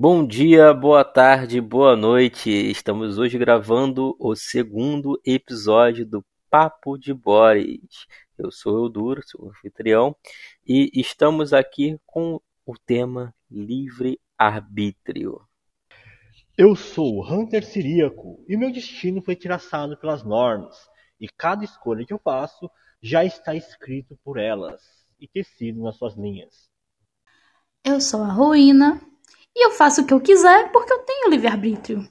Bom dia, boa tarde, boa noite. Estamos hoje gravando o segundo episódio do Papo de Boris. Eu sou o Duro, seu anfitrião, e estamos aqui com o tema livre-arbítrio. Eu sou o Hunter Siríaco e meu destino foi traçado pelas normas, e cada escolha que eu faço já está escrito por elas e tecido nas suas linhas. Eu sou a Ruína e eu faço o que eu quiser porque eu tenho livre-arbítrio.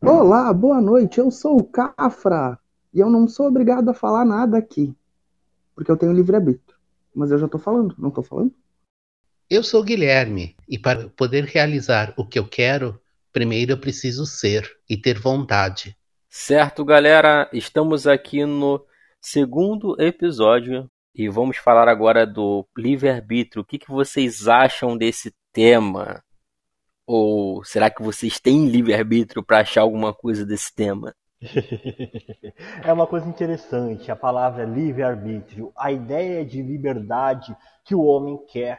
Olá, boa noite. Eu sou o Cafra e eu não sou obrigado a falar nada aqui porque eu tenho livre-arbítrio. Mas eu já tô falando, não tô falando? Eu sou Guilherme e para poder realizar o que eu quero, primeiro eu preciso ser e ter vontade. Certo, galera, estamos aqui no segundo episódio e vamos falar agora do livre-arbítrio. O que, que vocês acham desse tema? Ou será que vocês têm livre-arbítrio para achar alguma coisa desse tema? é uma coisa interessante, a palavra livre-arbítrio, a ideia de liberdade que o homem quer,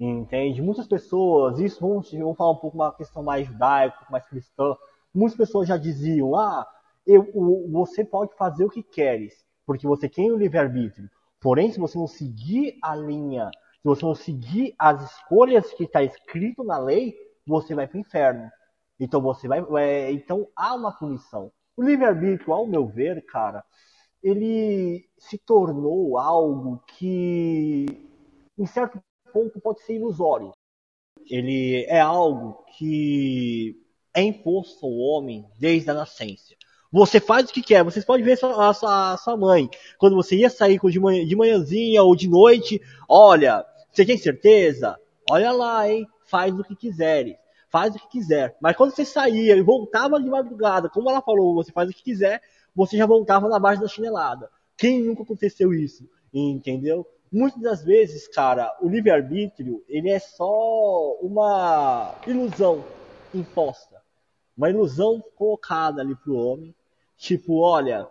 entende? Muitas pessoas, isso vamos, vamos falar um pouco uma questão mais judaica, mais cristã, muitas pessoas já diziam, ah, eu, você pode fazer o que queres, porque você tem o livre-arbítrio. Porém, se você não seguir a linha, se você não seguir as escolhas que está escrito na lei, você vai para o inferno. Então você vai, é, então há uma punição. O livre-arbítrio, ao meu ver, cara, ele se tornou algo que, em certo ponto, pode ser ilusório. Ele é algo que é imposto ao homem desde a nascença. Você faz o que quer. Vocês podem ver a sua, a sua mãe. Quando você ia sair de, manhã, de manhãzinha ou de noite, olha, você tem certeza? Olha lá, hein? Faz o que quiseres. Faz o que quiser. Mas quando você saía e voltava de madrugada, como ela falou, você faz o que quiser, você já voltava na base da chinelada. Quem nunca aconteceu isso? Entendeu? Muitas das vezes, cara, o livre-arbítrio, ele é só uma ilusão imposta. Uma ilusão colocada ali pro homem Tipo, olha,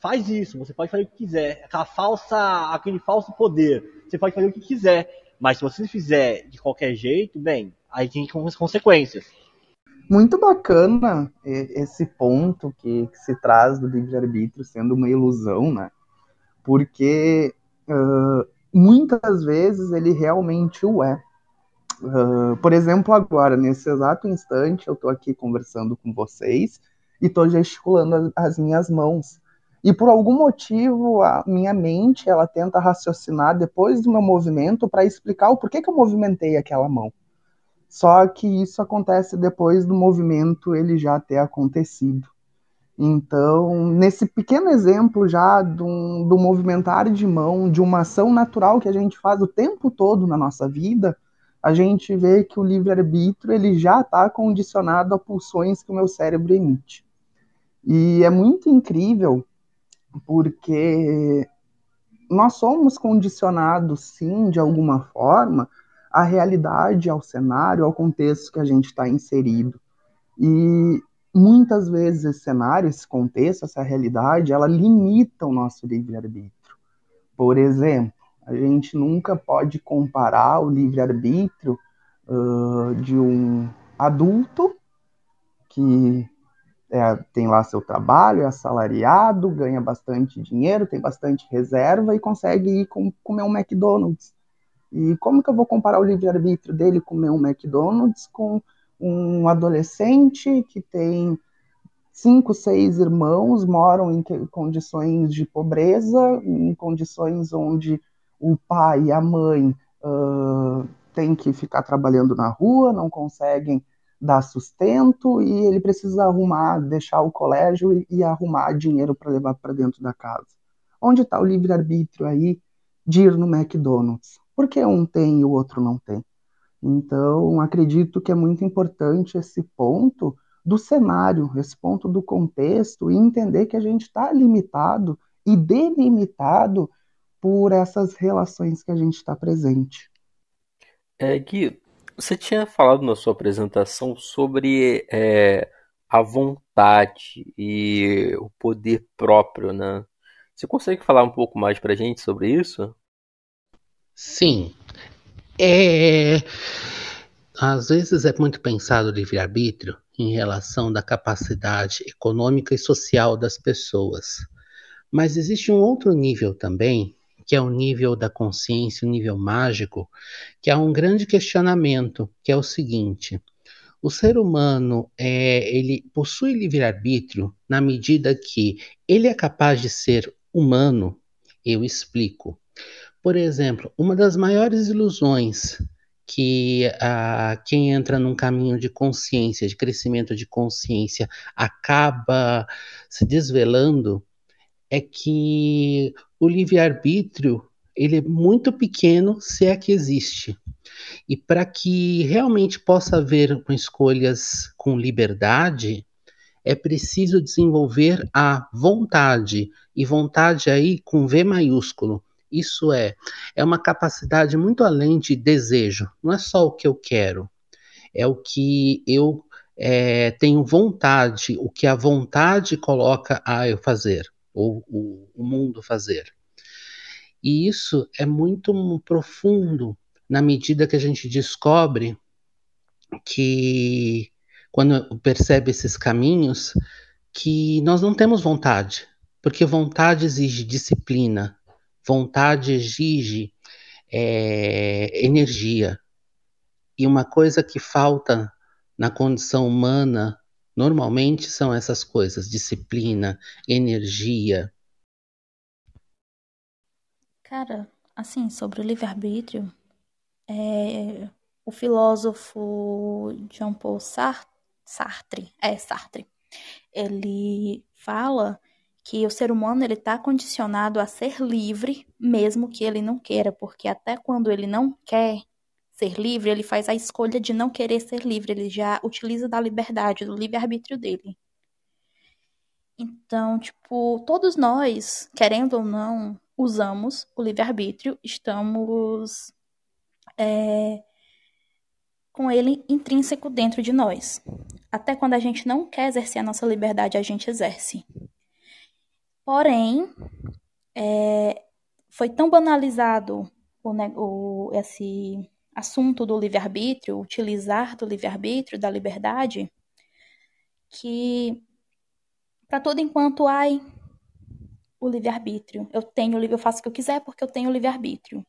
faz isso, você pode fazer o que quiser. Aquela falsa, aquele falso poder. Você pode fazer o que quiser. Mas se você fizer de qualquer jeito, bem, aí tem as consequências. Muito bacana esse ponto que, que se traz do livre-arbítrio sendo uma ilusão, né? Porque uh, muitas vezes ele realmente o é. Uh, por exemplo, agora, nesse exato instante, eu estou aqui conversando com vocês e estou gesticulando as, as, minhas mãos. E por algum motivo, a minha mente ela tenta raciocinar depois do meu movimento para explicar o porquê que eu movimentei aquela mão. Só que isso acontece depois do movimento ele já ter acontecido. Então, nesse pequeno exemplo já do, do movimentar de mão, de uma ação natural que a gente faz o tempo todo na nossa vida, a gente vê que o livre-arbítrio ele já está condicionado a pulsões que o meu cérebro emite. E é muito incrível porque nós somos condicionados, sim, de alguma forma, à realidade, ao cenário, ao contexto que a gente está inserido. E muitas vezes esse cenário, esse contexto, essa realidade, ela limita o nosso livre-arbítrio. Por exemplo, a gente nunca pode comparar o livre-arbítrio uh, de um adulto que é, tem lá seu trabalho, é assalariado, ganha bastante dinheiro, tem bastante reserva e consegue ir com, comer um McDonald's. E como que eu vou comparar o livre-arbítrio dele comer um McDonald's com um adolescente que tem cinco, seis irmãos, moram em condições de pobreza, em condições onde o pai e a mãe uh, têm que ficar trabalhando na rua, não conseguem dar sustento e ele precisa arrumar, deixar o colégio e, e arrumar dinheiro para levar para dentro da casa. Onde está o livre-arbítrio aí de ir no McDonald's? Por que um tem e o outro não tem? Então, acredito que é muito importante esse ponto do cenário, esse ponto do contexto, e entender que a gente está limitado e delimitado por essas relações que a gente está presente. É, Gui, você tinha falado na sua apresentação sobre é, a vontade e o poder próprio, né? Você consegue falar um pouco mais pra gente sobre isso? Sim. É... às vezes é muito pensado o livre-arbítrio em relação da capacidade econômica e social das pessoas. Mas existe um outro nível também, que é o nível da consciência, o nível mágico, que há um grande questionamento, que é o seguinte: o ser humano é, ele possui livre-arbítrio na medida que ele é capaz de ser humano? Eu explico. Por exemplo, uma das maiores ilusões que uh, quem entra num caminho de consciência, de crescimento de consciência, acaba se desvelando é que o livre-arbítrio ele é muito pequeno, se é que existe. E para que realmente possa haver escolhas com liberdade, é preciso desenvolver a vontade, e vontade aí com V maiúsculo. Isso é, é uma capacidade muito além de desejo. Não é só o que eu quero, é o que eu é, tenho vontade, o que a vontade coloca a eu fazer, ou o, o mundo fazer. E isso é muito profundo na medida que a gente descobre que, quando percebe esses caminhos, que nós não temos vontade, porque vontade exige disciplina, Vontade exige é, energia. E uma coisa que falta na condição humana normalmente são essas coisas: disciplina, energia. Cara, assim, sobre o livre-arbítrio, é, o filósofo Jean-Paul Sartre, é Sartre, ele fala que o ser humano ele está condicionado a ser livre, mesmo que ele não queira, porque até quando ele não quer ser livre, ele faz a escolha de não querer ser livre, ele já utiliza da liberdade, do livre-arbítrio dele. Então, tipo, todos nós, querendo ou não, usamos o livre-arbítrio, estamos é, com ele intrínseco dentro de nós. Até quando a gente não quer exercer a nossa liberdade, a gente exerce. Porém, é, foi tão banalizado o, o, esse assunto do livre-arbítrio, utilizar do livre-arbítrio, da liberdade, que para todo enquanto ai o livre-arbítrio. Eu tenho livre, eu faço o que eu quiser porque eu tenho livre-arbítrio.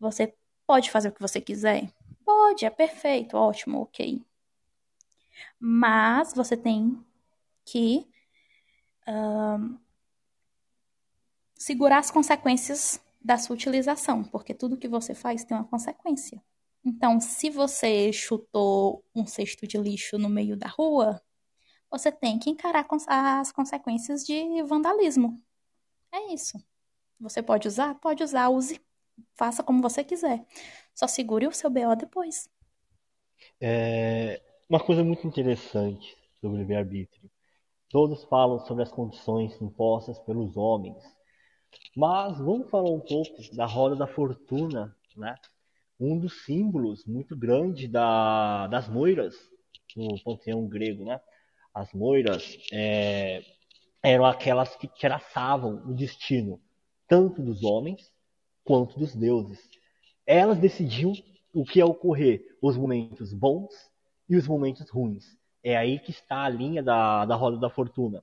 Você pode fazer o que você quiser? Pode, é perfeito, ótimo, ok. Mas você tem que segurar as consequências da sua utilização, porque tudo que você faz tem uma consequência. Então, se você chutou um cesto de lixo no meio da rua, você tem que encarar as consequências de vandalismo. É isso. Você pode usar? Pode usar, use, faça como você quiser. Só segure o seu BO depois. É uma coisa muito interessante sobre o livre-arbítrio. Todos falam sobre as condições impostas pelos homens mas vamos falar um pouco da roda da fortuna, né? Um dos símbolos muito grande da, das moiras no panteão grego, né? As moiras é, eram aquelas que traçavam o destino tanto dos homens quanto dos deuses. Elas decidiam o que ia ocorrer, os momentos bons e os momentos ruins. É aí que está a linha da, da roda da fortuna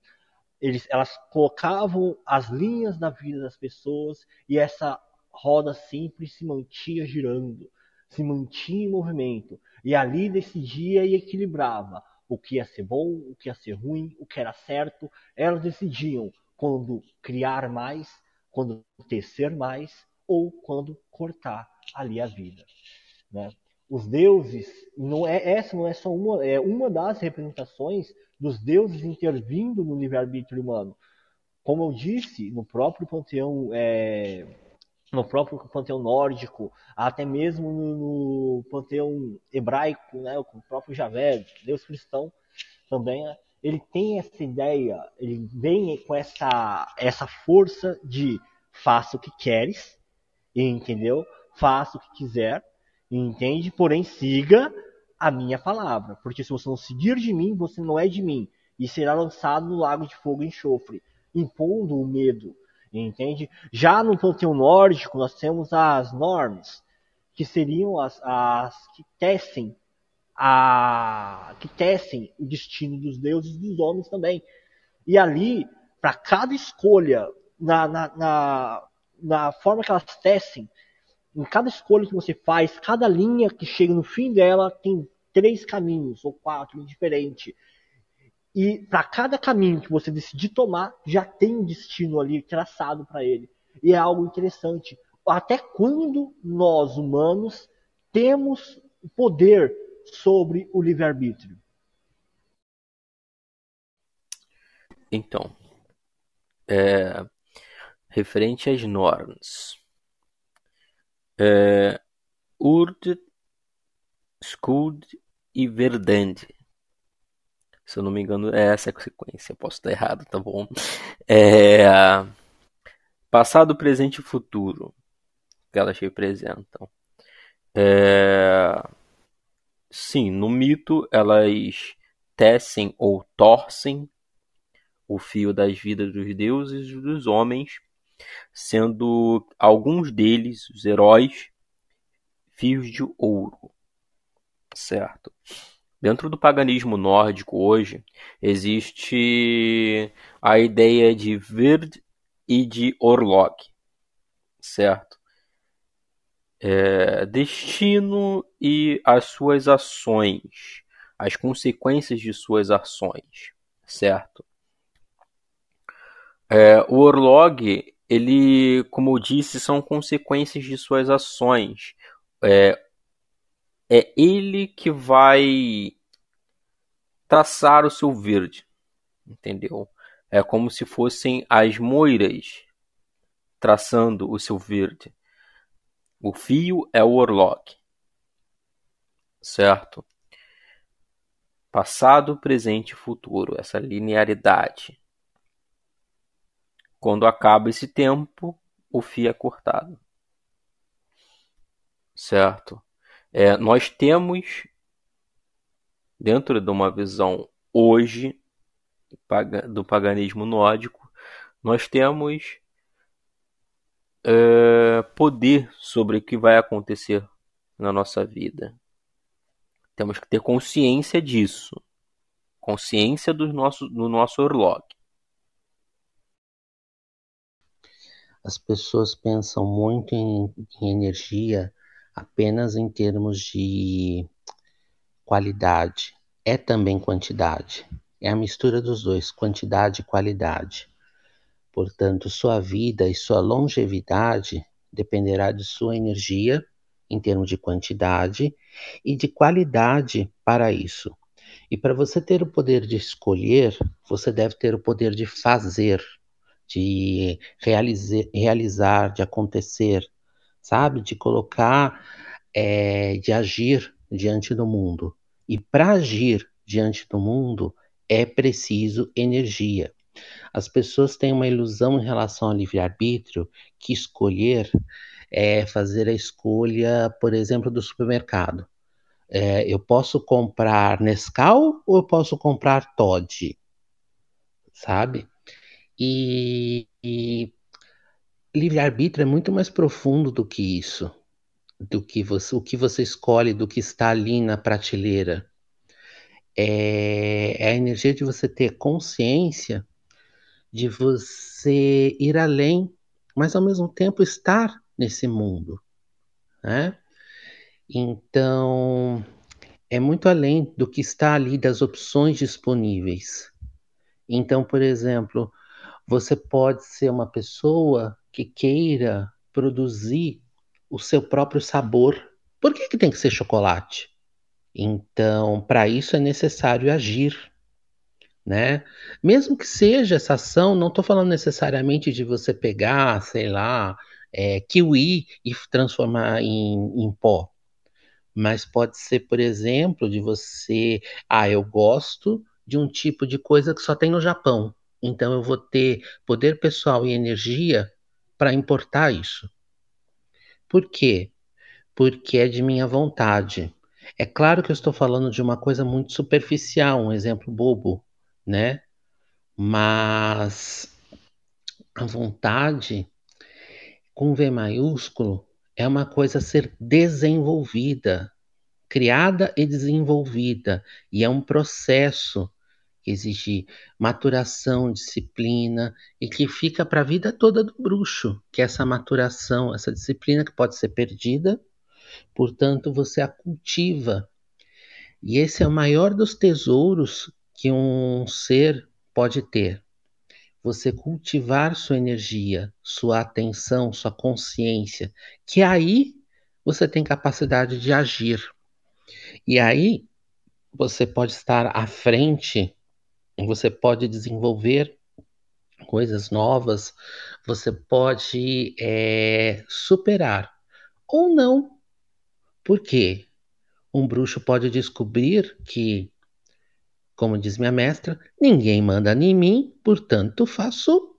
eles, elas colocavam as linhas da vida das pessoas e essa roda sempre se mantinha girando, se mantinha em movimento e ali decidia e equilibrava o que ia ser bom, o que ia ser ruim, o que era certo. Elas decidiam quando criar mais, quando tecer mais ou quando cortar ali a vida. Né? Os deuses, não é essa não é só uma, é uma das representações dos deuses intervindo no livre-arbítrio humano. Como eu disse, no próprio panteão, é, no próprio panteão nórdico, até mesmo no, no panteão hebraico, né, o próprio Javé, Deus cristão, também, né, ele tem essa ideia, ele vem com essa, essa força de faça o que queres, entendeu? Faça o que quiser, entende? Porém, siga a minha palavra, porque se você não seguir de mim, você não é de mim, e será lançado no lago de fogo e enxofre, impondo o medo, entende? Já no panteão nórdico, nós temos as normas, que seriam as, as que tecem a que tecem o destino dos deuses e dos homens também. E ali, para cada escolha, na, na, na, na forma que elas tecem, em cada escolha que você faz, cada linha que chega no fim dela tem três caminhos ou quatro diferentes. E para cada caminho que você decidir tomar, já tem um destino ali traçado para ele. E é algo interessante. Até quando nós humanos temos poder sobre o livre-arbítrio? Então, é, referente às normas, Urd, Skud e Verdande. Se eu não me engano, é essa a sequência. Posso estar errado, tá bom? É, passado, presente e futuro que elas representam. É, sim, no mito elas tecem ou torcem o fio das vidas dos deuses e dos homens, sendo alguns deles, os heróis, fios de ouro. Certo? Dentro do paganismo nórdico hoje, existe a ideia de Vird e de Orlog, certo? É, destino e as suas ações, as consequências de suas ações, certo? É, o Orlog, ele, como eu disse, são consequências de suas ações. É, é ele que vai traçar o seu verde, entendeu? É como se fossem as moiras traçando o seu verde. O fio é o Orlog, certo? Passado, presente e futuro, essa linearidade. Quando acaba esse tempo, o fio é cortado. Certo? É, nós temos, dentro de uma visão hoje do paganismo nórdico, nós temos é, poder sobre o que vai acontecer na nossa vida. Temos que ter consciência disso, consciência do nosso, do nosso orlog. As pessoas pensam muito em, em energia apenas em termos de qualidade. É também quantidade. É a mistura dos dois, quantidade e qualidade. Portanto, sua vida e sua longevidade dependerá de sua energia em termos de quantidade e de qualidade para isso. E para você ter o poder de escolher, você deve ter o poder de fazer de realizar, realizar de acontecer, sabe? De colocar, é, de agir diante do mundo. E para agir diante do mundo é preciso energia. As pessoas têm uma ilusão em relação ao livre-arbítrio que escolher é fazer a escolha, por exemplo, do supermercado. É, eu posso comprar Nescau ou eu posso comprar Todd? Sabe? E, e livre-arbítrio é muito mais profundo do que isso, do que você, o que você escolhe, do que está ali na prateleira. É, é a energia de você ter consciência de você ir além, mas ao mesmo tempo estar nesse mundo, né? Então, é muito além do que está ali das opções disponíveis. Então, por exemplo, você pode ser uma pessoa que queira produzir o seu próprio sabor. Por que, que tem que ser chocolate? Então, para isso é necessário agir, né? Mesmo que seja essa ação, não estou falando necessariamente de você pegar, sei lá, é, kiwi e transformar em, em pó. Mas pode ser, por exemplo, de você, ah, eu gosto de um tipo de coisa que só tem no Japão. Então eu vou ter poder pessoal e energia para importar isso. Por quê? Porque é de minha vontade. É claro que eu estou falando de uma coisa muito superficial, um exemplo bobo, né? Mas a vontade com V maiúsculo é uma coisa a ser desenvolvida, criada e desenvolvida, e é um processo que exige maturação, disciplina e que fica para a vida toda do bruxo, que é essa maturação, essa disciplina que pode ser perdida, portanto você a cultiva. E esse é o maior dos tesouros que um ser pode ter. Você cultivar sua energia, sua atenção, sua consciência, que aí você tem capacidade de agir. E aí você pode estar à frente, você pode desenvolver coisas novas, você pode é, superar ou não. Por quê? Um bruxo pode descobrir que, como diz minha mestra, ninguém manda em mim, portanto faço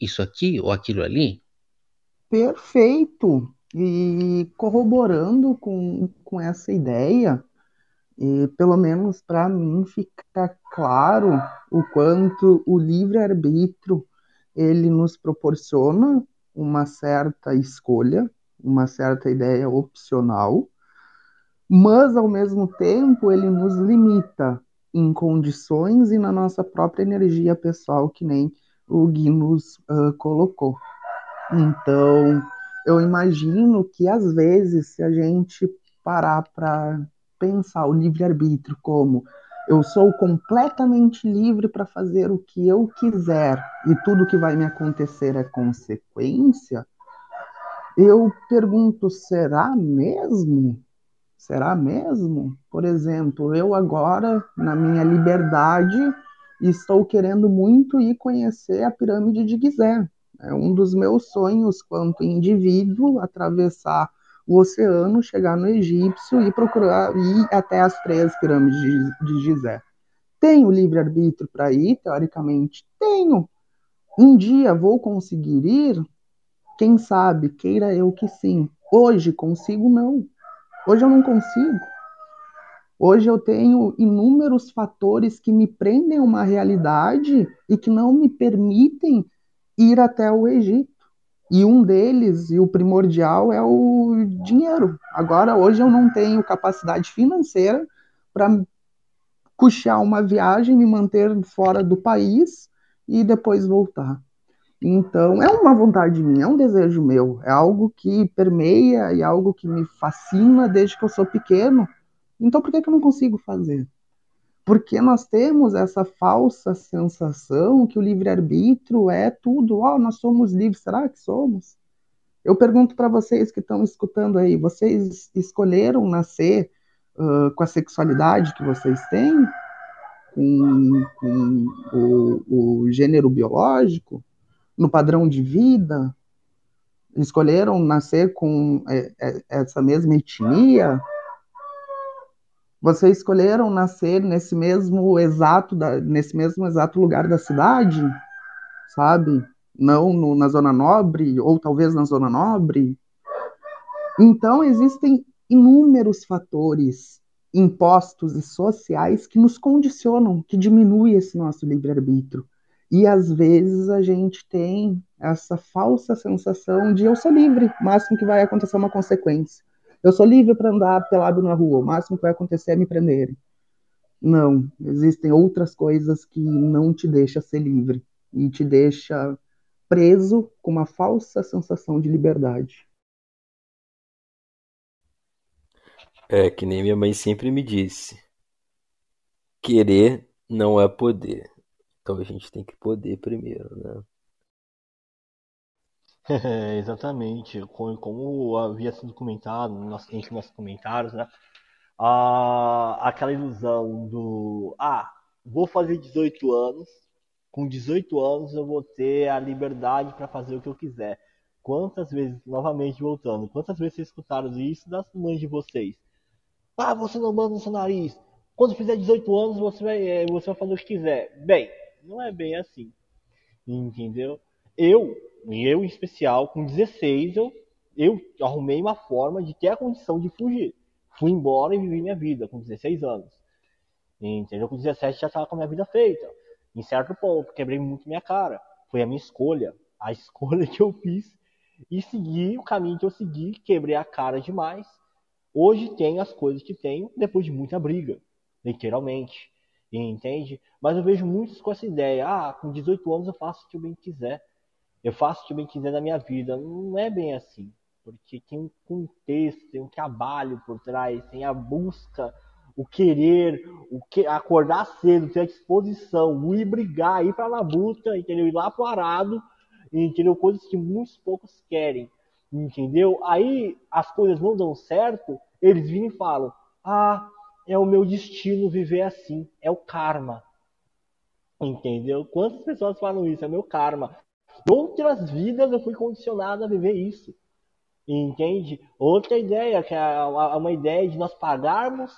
isso aqui ou aquilo ali. Perfeito! E corroborando com, com essa ideia, e pelo menos para mim fica claro o quanto o livre-arbítrio ele nos proporciona uma certa escolha, uma certa ideia opcional, mas ao mesmo tempo ele nos limita em condições e na nossa própria energia pessoal, que nem o Gui nos uh, colocou. Então, eu imagino que às vezes, se a gente parar para pensar o livre-arbítrio como eu sou completamente livre para fazer o que eu quiser e tudo que vai me acontecer é consequência, eu pergunto, será mesmo? Será mesmo? Por exemplo, eu agora, na minha liberdade, estou querendo muito ir conhecer a pirâmide de Gizé. É um dos meus sonhos quanto indivíduo atravessar o oceano, chegar no egípcio e procurar ir até as três pirâmides de Gizé. Tenho livre-arbítrio para ir, teoricamente? Tenho. Um dia vou conseguir ir? Quem sabe, queira eu que sim. Hoje consigo? Não. Hoje eu não consigo. Hoje eu tenho inúmeros fatores que me prendem a uma realidade e que não me permitem ir até o Egito. E um deles, e o primordial, é o dinheiro. Agora, hoje eu não tenho capacidade financeira para custear uma viagem, me manter fora do país e depois voltar. Então, é uma vontade minha, é um desejo meu, é algo que permeia e é algo que me fascina desde que eu sou pequeno. Então, por que, que eu não consigo fazer? Porque nós temos essa falsa sensação que o livre-arbítrio é tudo. Oh, nós somos livres. Será que somos? Eu pergunto para vocês que estão escutando aí: vocês escolheram nascer uh, com a sexualidade que vocês têm? Com, com o, o gênero biológico? No padrão de vida? Escolheram nascer com é, é, essa mesma etnia? Vocês escolheram nascer nesse mesmo exato da, nesse mesmo exato lugar da cidade, sabe? Não no, na zona nobre ou talvez na zona nobre. Então existem inúmeros fatores impostos e sociais que nos condicionam, que diminuem esse nosso livre-arbítrio. E às vezes a gente tem essa falsa sensação de eu sou livre, máximo que vai acontecer uma consequência. Eu sou livre para andar pelado na rua, o máximo que vai acontecer é me prenderem. Não, existem outras coisas que não te deixam ser livre e te deixa preso com uma falsa sensação de liberdade. É que nem minha mãe sempre me disse: querer não é poder. Então a gente tem que poder primeiro, né? Exatamente, como, como, havia sido comentado nos, entre nossos comentários, né? Ah, aquela ilusão do ah, vou fazer 18 anos, com 18 anos eu vou ter a liberdade para fazer o que eu quiser. Quantas vezes, novamente voltando, quantas vezes vocês escutaram isso das mães de vocês? Ah, você não manda no seu nariz. Quando fizer 18 anos, você vai, é, você vai fazer o que quiser. Bem, não é bem assim. Entendeu? Eu e eu, em especial, com 16, eu, eu arrumei uma forma de ter a condição de fugir. Fui embora e vivi minha vida, com 16 anos. Entendeu? Com 17 já estava com a minha vida feita. Em certo ponto, quebrei muito minha cara. Foi a minha escolha. A escolha que eu fiz. E segui o caminho que eu segui. Quebrei a cara demais. Hoje tem as coisas que tenho depois de muita briga, literalmente. Entende? Mas eu vejo muitos com essa ideia: ah, com 18 anos eu faço o que eu bem quiser. Eu faço o que bem quiser na minha vida. Não é bem assim. Porque tem um contexto, tem um trabalho por trás, tem a busca, o querer, o que, acordar cedo, ter a disposição, ir brigar, ir pra labuta, entendeu? Ir lá pro arado, entendeu? Coisas que muitos poucos querem entendeu? Aí as coisas não dão certo, eles vêm e falam: Ah, é o meu destino viver assim, é o karma. Entendeu? Quantas pessoas falam isso? É meu karma. Outras vidas eu fui condicionado a viver isso. Entende? Outra ideia, que é uma ideia de nós pagarmos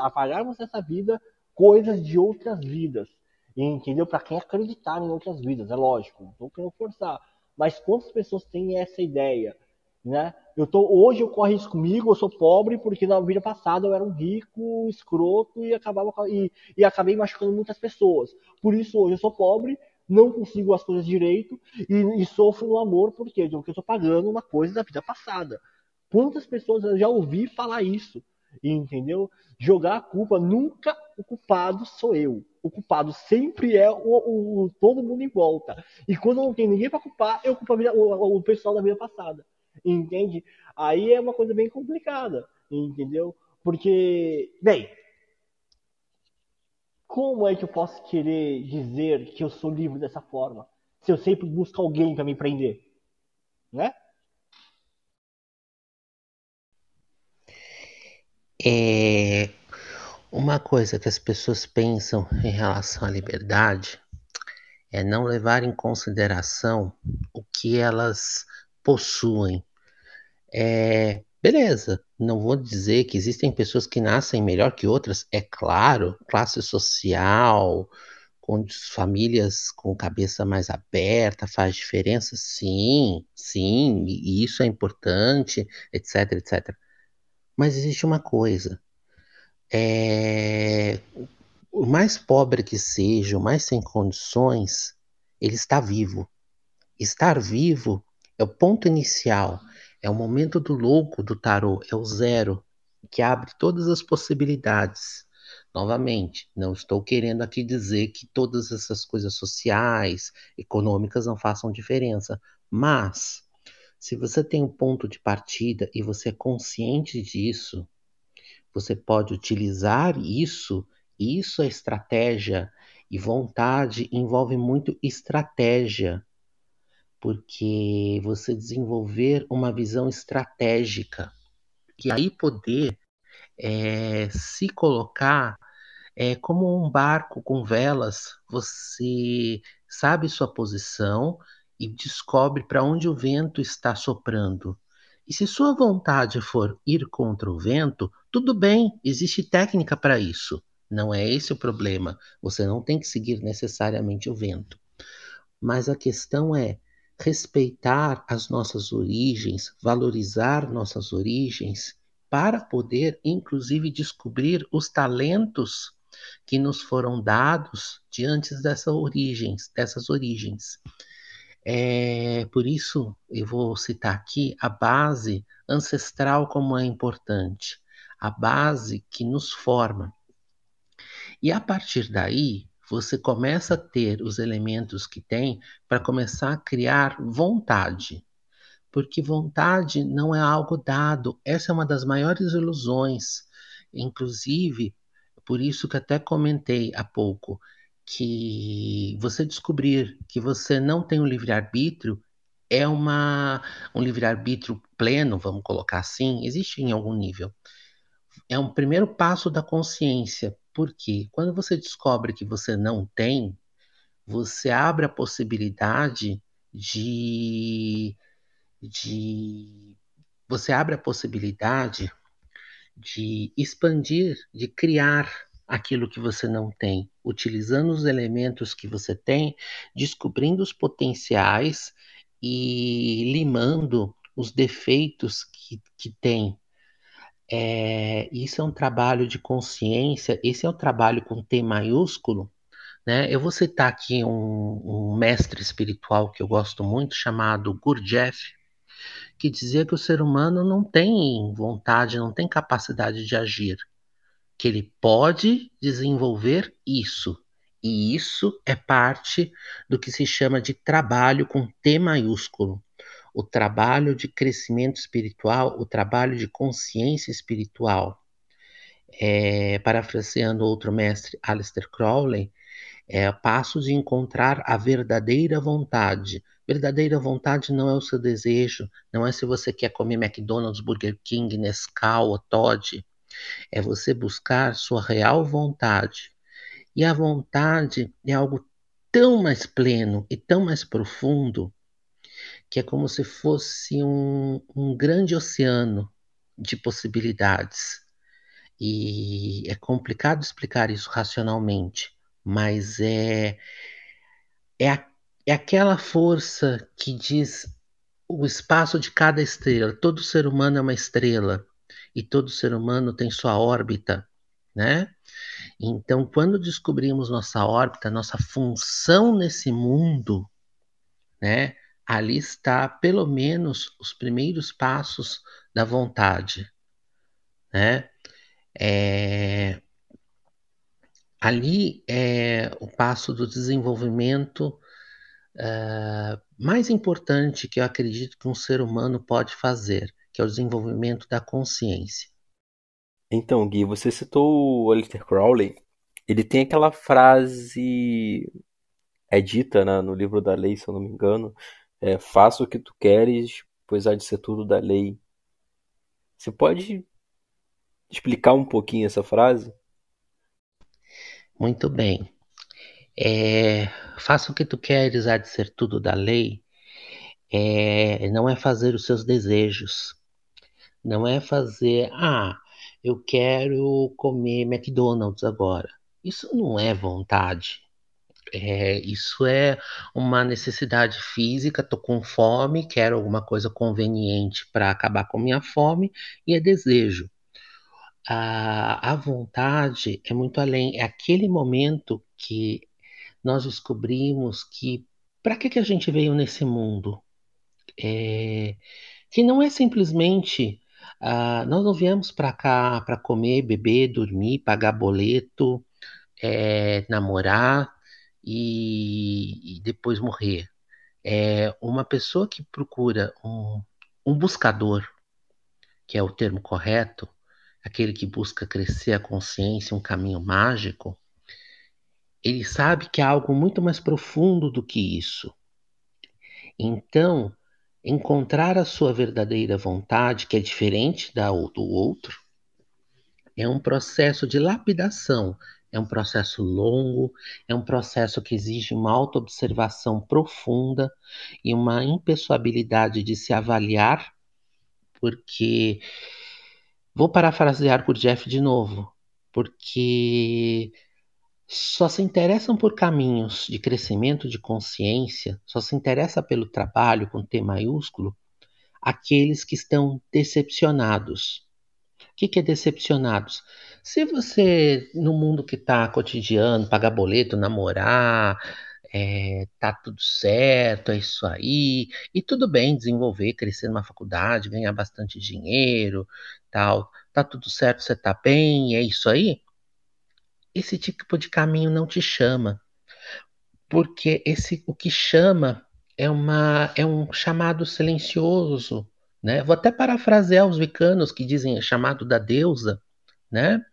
apagarmos essa vida coisas de outras vidas. Entendeu? Para quem acreditar em outras vidas, é lógico, não estou querendo forçar. Mas quantas pessoas têm essa ideia? Né? Eu tô, hoje eu corro isso comigo, eu sou pobre porque na vida passada eu era um rico, escroto e, acabava, e, e acabei machucando muitas pessoas. Por isso hoje eu sou pobre, não consigo as coisas direito e, e sofro no amor porque, eu estou pagando uma coisa da vida passada. Quantas pessoas eu já ouvi falar isso? Entendeu? Jogar a culpa, nunca o culpado sou eu. O culpado sempre é o, o, o todo mundo em volta. E quando não tem ninguém para culpar, eu culpo vida, o, o pessoal da vida passada. Entende? Aí é uma coisa bem complicada. Entendeu? Porque, bem, como é que eu posso querer dizer que eu sou livre dessa forma? Se eu sempre busco alguém para me prender? Né? É, uma coisa que as pessoas pensam em relação à liberdade é não levar em consideração o que elas possuem. É, beleza, não vou dizer que existem pessoas que nascem melhor que outras, é claro, classe social, com famílias com cabeça mais aberta faz diferença, sim, sim, e isso é importante, etc, etc. Mas existe uma coisa. É... O mais pobre que seja, o mais sem condições, ele está vivo. Estar vivo é o ponto inicial, é o momento do louco do tarô, é o zero, que abre todas as possibilidades. Novamente, não estou querendo aqui dizer que todas essas coisas sociais, econômicas não façam diferença, mas se você tem um ponto de partida e você é consciente disso, você pode utilizar isso. Isso é estratégia e vontade envolve muito estratégia, porque você desenvolver uma visão estratégica e aí poder é, se colocar é, como um barco com velas, você sabe sua posição, e descobre para onde o vento está soprando. E se sua vontade for ir contra o vento, tudo bem, existe técnica para isso. Não é esse o problema. Você não tem que seguir necessariamente o vento. Mas a questão é respeitar as nossas origens, valorizar nossas origens, para poder, inclusive, descobrir os talentos que nos foram dados diante dessas origens, dessas origens. É, por isso, eu vou citar aqui a base ancestral como é importante, a base que nos forma. E a partir daí, você começa a ter os elementos que tem para começar a criar vontade. Porque vontade não é algo dado, essa é uma das maiores ilusões. Inclusive, por isso que até comentei há pouco, que você descobrir que você não tem um livre-arbítrio é uma, um livre-arbítrio pleno, vamos colocar assim, existe em algum nível. É um primeiro passo da consciência, porque quando você descobre que você não tem, você abre a possibilidade de, de você abre a possibilidade de expandir, de criar aquilo que você não tem, utilizando os elementos que você tem, descobrindo os potenciais e limando os defeitos que, que tem. É, isso é um trabalho de consciência, esse é um trabalho com T maiúsculo. Né? Eu vou citar aqui um, um mestre espiritual que eu gosto muito, chamado Gurdjieff. que dizia que o ser humano não tem vontade, não tem capacidade de agir, que ele pode desenvolver isso. E isso é parte do que se chama de trabalho com T maiúsculo. O trabalho de crescimento espiritual, o trabalho de consciência espiritual. É, parafraseando outro mestre, Aleister Crowley, é passo de encontrar a verdadeira vontade. Verdadeira vontade não é o seu desejo, não é se você quer comer McDonald's, Burger King, Nescau ou Todd. É você buscar sua real vontade. E a vontade é algo tão mais pleno e tão mais profundo que é como se fosse um, um grande oceano de possibilidades. E é complicado explicar isso racionalmente, mas é, é, a, é aquela força que diz o espaço de cada estrela. Todo ser humano é uma estrela e todo ser humano tem sua órbita, né? Então, quando descobrimos nossa órbita, nossa função nesse mundo, né? Ali está, pelo menos, os primeiros passos da vontade, né? É, ali é o passo do desenvolvimento uh, mais importante que eu acredito que um ser humano pode fazer, que é o desenvolvimento da consciência. Então, Gui, você citou o Aleister Crowley. Ele tem aquela frase, é dita né, no livro da lei, se eu não me engano, é, faça o que tu queres, pois há de ser tudo da lei. Você pode explicar um pouquinho essa frase? Muito bem. É, faça o que tu queres, há de ser tudo da lei. É, não é fazer os seus desejos. Não é fazer, ah, eu quero comer McDonald's agora. Isso não é vontade. É, isso é uma necessidade física. Tô com fome, quero alguma coisa conveniente para acabar com minha fome e é desejo a, a vontade é muito além. É aquele momento que nós descobrimos que para que, que a gente veio nesse mundo? É, que não é simplesmente uh, nós não viemos para cá para comer, beber, dormir, pagar boleto, é, namorar e, e, depois morrer. É uma pessoa que procura um, um buscador, que é o termo correto, aquele que busca crescer a consciência, um caminho mágico, ele sabe que há algo muito mais profundo do que isso. Então, encontrar a sua verdadeira vontade, que é diferente da do outro, é um processo de lapidação, é um processo longo, é um processo que exige uma autoobservação profunda e uma impessoabilidade de se avaliar, porque Vou parafrasear por Jeff de novo, porque só se interessam por caminhos de crescimento de consciência, só se interessa pelo trabalho com T maiúsculo aqueles que estão decepcionados. O que, que é decepcionados? Se você, no mundo que está cotidiano, pagar boleto, namorar, é, tá tudo certo, é isso aí, e tudo bem desenvolver, crescer numa faculdade, ganhar bastante dinheiro, tal, tá tudo certo, você tá bem, é isso aí? Esse tipo de caminho não te chama, porque esse o que chama é uma é um chamado silencioso, né? Vou até parafrasear os vicanos que dizem é chamado da deusa, né?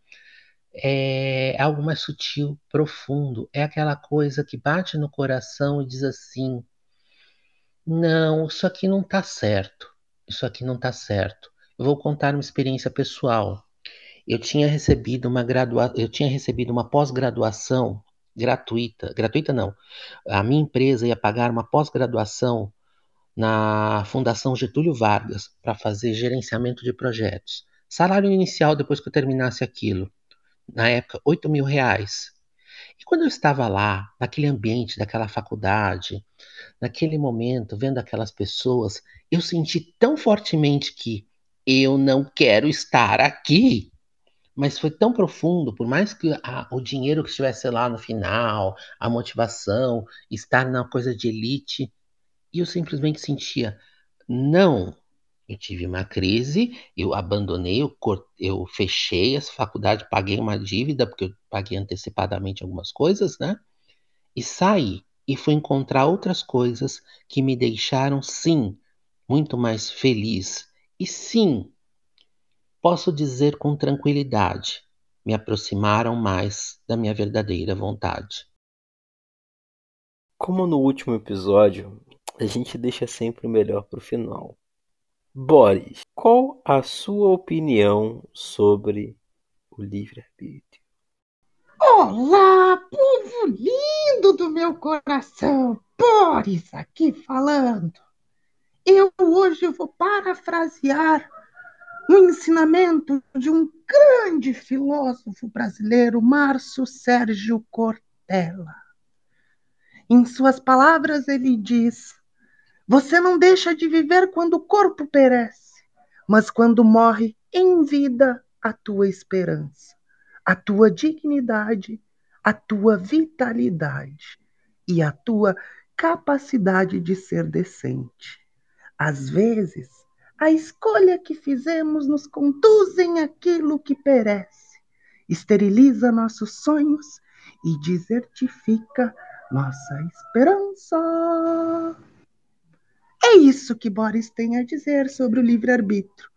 É algo mais sutil, profundo. É aquela coisa que bate no coração e diz assim: não, isso aqui não está certo. Isso aqui não está certo. Eu vou contar uma experiência pessoal. Eu tinha recebido uma gradua... eu tinha recebido uma pós-graduação gratuita, gratuita não. A minha empresa ia pagar uma pós-graduação na Fundação Getúlio Vargas para fazer gerenciamento de projetos. Salário inicial depois que eu terminasse aquilo na época, 8 mil reais. E quando eu estava lá, naquele ambiente daquela faculdade, naquele momento, vendo aquelas pessoas, eu senti tão fortemente que eu não quero estar aqui. Mas foi tão profundo, por mais que a, o dinheiro que estivesse lá no final, a motivação, estar na coisa de elite, e eu simplesmente sentia: Não. Eu tive uma crise, eu abandonei, eu, eu fechei essa faculdade, paguei uma dívida, porque eu paguei antecipadamente algumas coisas, né? E saí e fui encontrar outras coisas que me deixaram, sim, muito mais feliz. E sim, posso dizer com tranquilidade, me aproximaram mais da minha verdadeira vontade. Como no último episódio, a gente deixa sempre o melhor para o final. Boris, qual a sua opinião sobre o livre-arbítrio? Olá, povo lindo do meu coração! Boris aqui falando. Eu hoje vou parafrasear o ensinamento de um grande filósofo brasileiro, Márcio Sérgio Cortella. Em suas palavras, ele diz: Você não deixa de viver quando o corpo perece, mas quando morre em vida a tua esperança, a tua dignidade, a tua vitalidade e a tua capacidade de ser decente. Às vezes, a escolha que fizemos nos conduzem àquilo que perece, esteriliza nossos sonhos e desertifica nossa esperança. É isso que Boris tem a dizer sobre o livre-arbítrio,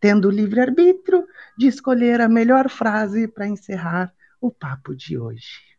tendo o livre-arbítrio de escolher a melhor frase para encerrar o papo de hoje.